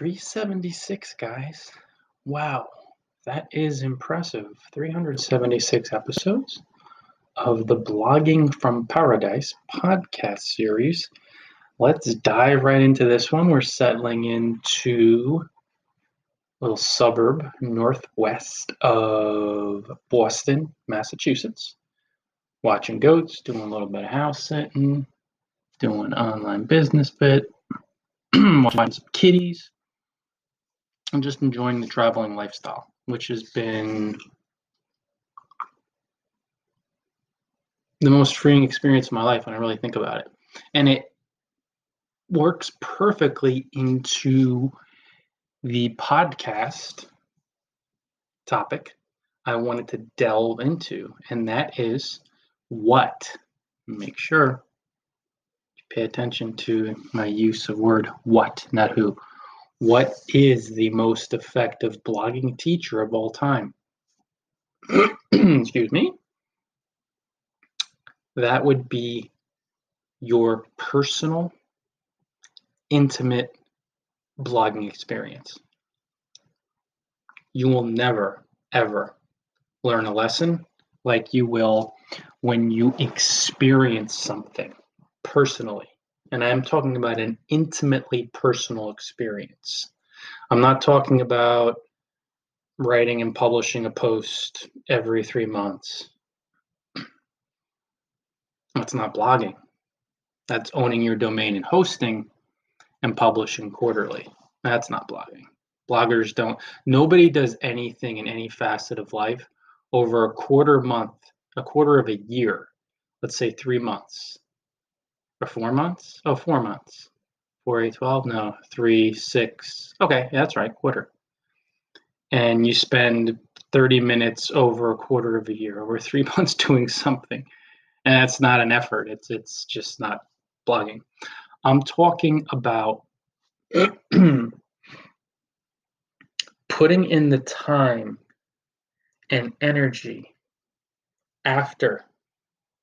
376, guys. Wow, that is impressive. 376 episodes of the Blogging from Paradise podcast series. Let's dive right into this one. We're settling into a little suburb northwest of Boston, Massachusetts. Watching goats, doing a little bit of house sitting, doing online business bit, watching some kitties, and just enjoying the traveling lifestyle, which has been the most freeing experience of my life when I really think about it. And it works perfectly into the podcast topic I wanted to delve into, and that is what. Make sure you pay attention to my use of word what, not who. What is the most effective blogging teacher of all time? Excuse me. That would be your personal, intimate blogging experience. You will never, ever learn a lesson like you will when you experience something personally. And I'm talking about an intimately personal experience. I'm not talking about writing and publishing a post every three months. That's not blogging. That's owning your domain and hosting and publishing quarterly. That's not blogging. Bloggers don't, nobody does anything in any facet of life over a quarter month, a quarter of a year, let's say three months or four months. Oh, four months. Four, eight, 12, no, three, six. Okay, yeah, that's right, quarter. And you spend 30 minutes over a quarter of a year, over three months doing something. And that's not an effort. It's it's just not blogging. I'm talking about putting in the time and energy after,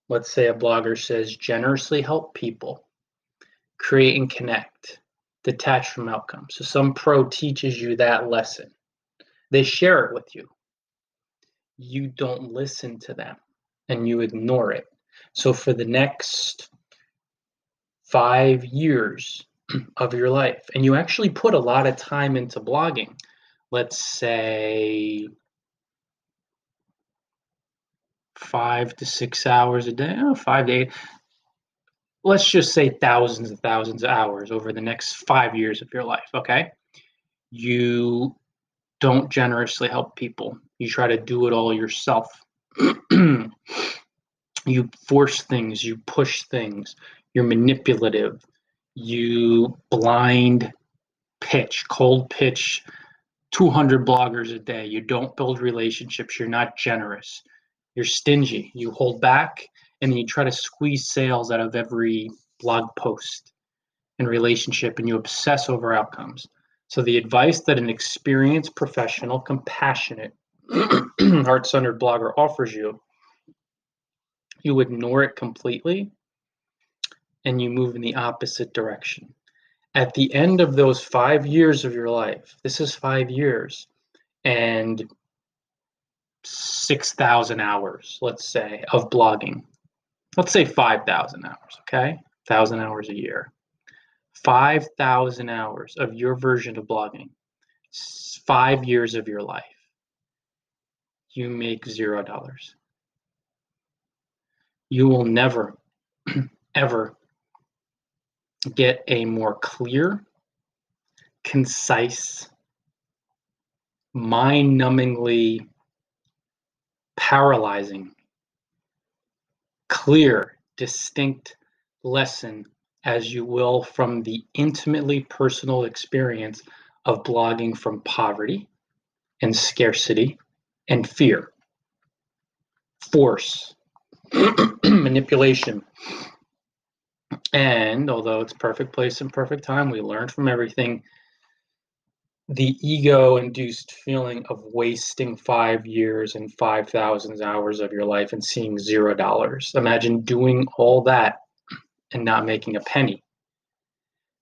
let's say, a blogger says, generously help people, create and connect, detach from outcomes. So some pro teaches you that lesson. They share it with you. You don't listen to them and you ignore it. So for the next five years of your life, and you actually put a lot of time into blogging, let's say five to six hours a day, oh, five to eight, let's just say thousands and thousands of hours over the next five years of your life, okay? You don't generously help people. You try to do it all yourself. you force things, you push things, you're manipulative, you blind pitch, cold pitch 200 bloggers a day. You don't build relationships, you're not generous, you're stingy, you hold back, and then you try to squeeze sales out of every blog post and relationship, and you obsess over outcomes. So, the advice that an experienced, professional, compassionate, heart centered blogger offers you you ignore it completely and you move in the opposite direction. At the end of those five years of your life, this is five years and 6,000 hours, let's say, of blogging. Let's say 5,000 hours, okay? 1,000 hours a year. 5,000 hours of your version of blogging, five years of your life. You make zero dollars you will never, ever get a more clear, concise, mind numbingly paralyzing, clear, distinct lesson as you will from the intimately personal experience of blogging from poverty and scarcity and fear, force, manipulation. And although it's perfect place and perfect time, we learned from everything. The ego induced feeling of wasting five years and 5,000 hours of your life and seeing zero dollars. Imagine doing all that and not making a penny.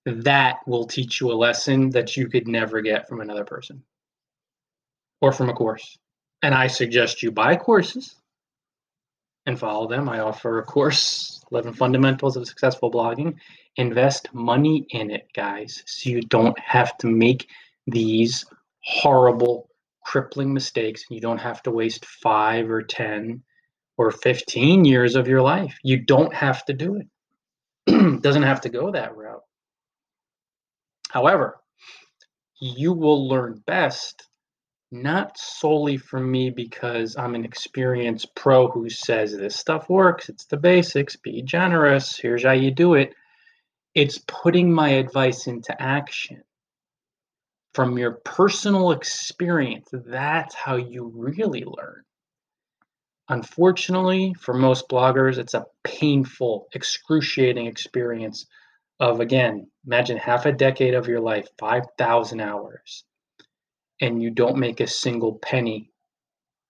that will teach you a lesson that you could never get from another person or from a course. And I suggest you buy courses and follow them. I offer a course, 11 Fundamentals of Successful Blogging. Invest money in it, guys, so you don't have to make these horrible, crippling mistakes you don't have to waste five or 10 or 15 years of your life. You don't have to do it. Doesn't have to go that route. However, you will learn best not solely from me because I'm an experienced pro who says this stuff works, it's the basics, be generous, here's how you do it. It's putting my advice into action from your personal experience. That's how you really learn. Unfortunately, for most bloggers, it's a painful, excruciating experience of, again, imagine half a decade of your life, 5,000 hours, and you don't make a single penny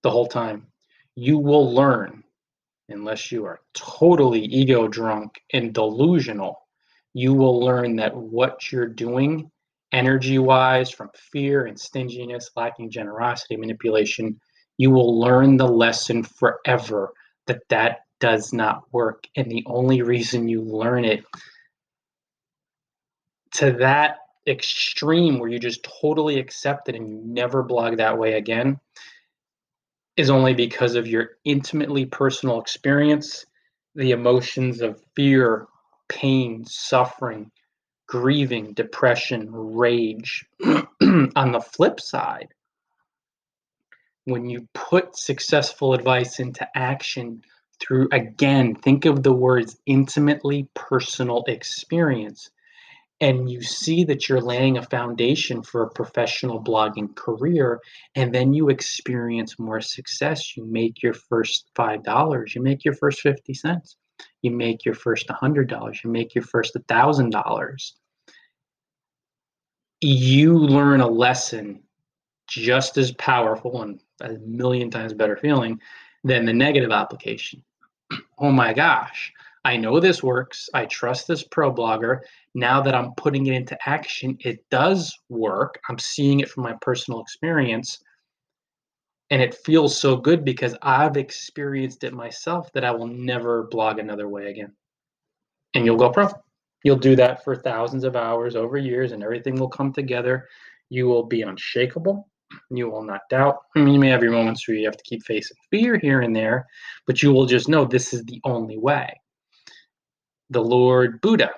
the whole time. You will learn, unless you are totally ego drunk and delusional, you will learn that what you're doing energy wise from fear and stinginess, lacking generosity, manipulation you will learn the lesson forever that that does not work. And the only reason you learn it to that extreme where you just totally accept it and you never blog that way again is only because of your intimately personal experience, the emotions of fear, pain, suffering, grieving, depression, rage. On the flip side, when you put successful advice into action through, again, think of the words intimately personal experience, and you see that you're laying a foundation for a professional blogging career, and then you experience more success. You make your first $5, you make your first 50 cents, you make your first $100, you make your first $1,000. You learn a lesson just as powerful and a million times better feeling than the negative application. Oh my gosh, I know this works. I trust this pro blogger. Now that I'm putting it into action, it does work. I'm seeing it from my personal experience. And it feels so good because I've experienced it myself that I will never blog another way again. And you'll go pro. You'll do that for thousands of hours over years, and everything will come together. You will be unshakable you will not doubt. I mean, you may have your moments where you have to keep facing fear here and there, but you will just know this is the only way. The Lord Buddha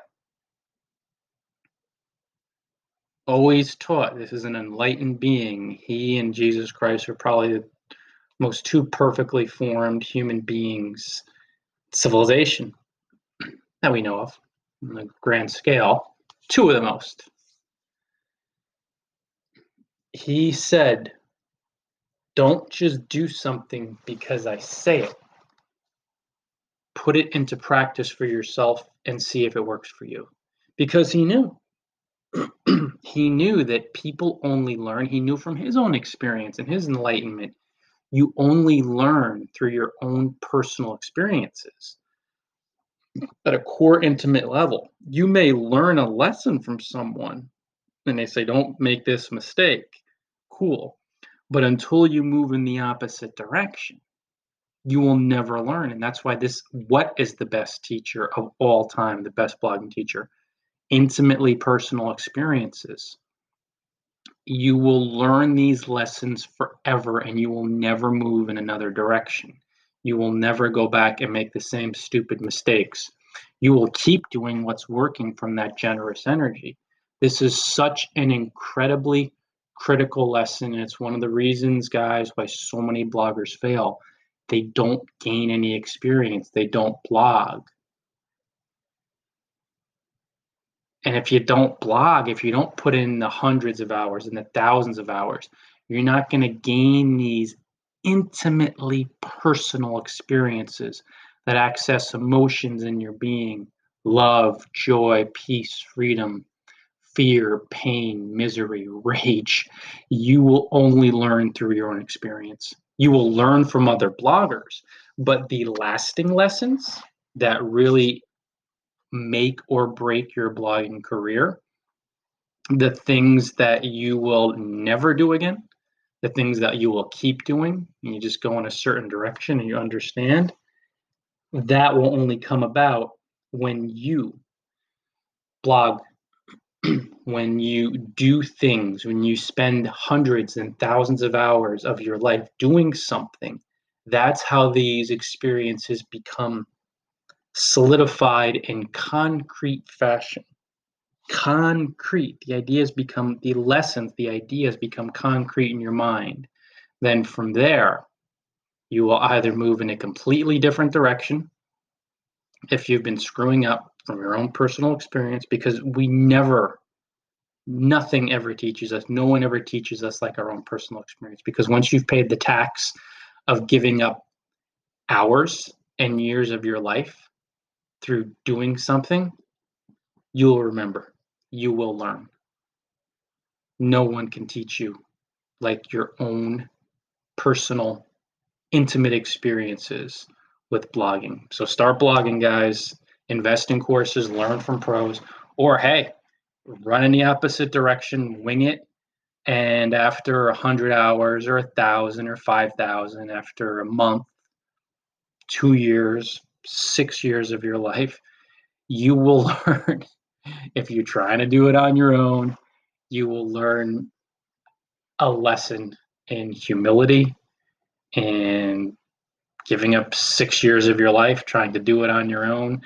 always taught this is an enlightened being. He and Jesus Christ are probably the most two perfectly formed human beings civilization that we know of on the grand scale. Two of the most he said, Don't just do something because I say it. Put it into practice for yourself and see if it works for you. Because he knew. he knew that people only learn, he knew from his own experience and his enlightenment, you only learn through your own personal experiences at a core intimate level. You may learn a lesson from someone and they say, don't make this mistake cool. But until you move in the opposite direction, you will never learn. And that's why this what is the best teacher of all time, the best blogging teacher? Intimately personal experiences. You will learn these lessons forever and you will never move in another direction. You will never go back and make the same stupid mistakes. You will keep doing what's working from that generous energy. This is such an incredibly critical lesson. And it's one of the reasons, guys, why so many bloggers fail. They don't gain any experience, they don't blog. And if you don't blog, if you don't put in the hundreds of hours and the thousands of hours, you're not going to gain these intimately personal experiences that access emotions in your being. Love, joy, peace, freedom, fear, pain, misery, rage, you will only learn through your own experience. You will learn from other bloggers, but the lasting lessons that really make or break your blogging career the things that you will never do again, the things that you will keep doing, and you just go in a certain direction and you understand, that will only come about when you blog, when you do things, when you spend hundreds and thousands of hours of your life doing something. That's how these experiences become solidified in concrete fashion concrete. The ideas become the lessons, the ideas become concrete in your mind. Then from there, you will either move in a completely different direction if you've been screwing up from your own personal experience, because we never, nothing ever teaches us, no one ever teaches us like our own personal experience. Because once you've paid the tax of giving up hours and years of your life through doing something, you'll remember you will learn. No one can teach you like your own personal, intimate experiences with blogging. So start blogging, guys. Invest in courses, learn from pros, or hey, run in the opposite direction, wing it. And after a hundred hours or a thousand or five thousand, after a month, two years, six years of your life, you will learn if you're trying to do it on your own, you will learn a lesson in humility and giving up six years of your life trying to do it on your own.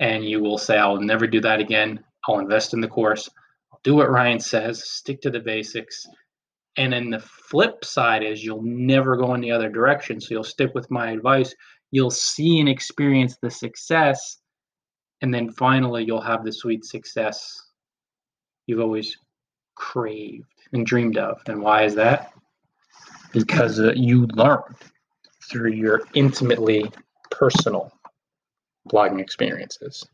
And you will say, I'll never do that again. I'll invest in the course. I'll do what Ryan says, stick to the basics. And then the flip side is you'll never go in the other direction. So you'll stick with my advice. You'll see and experience the success and then finally you'll have the sweet success you've always craved and dreamed of. And why is that? Because uh, you learned through your intimately personal blogging experiences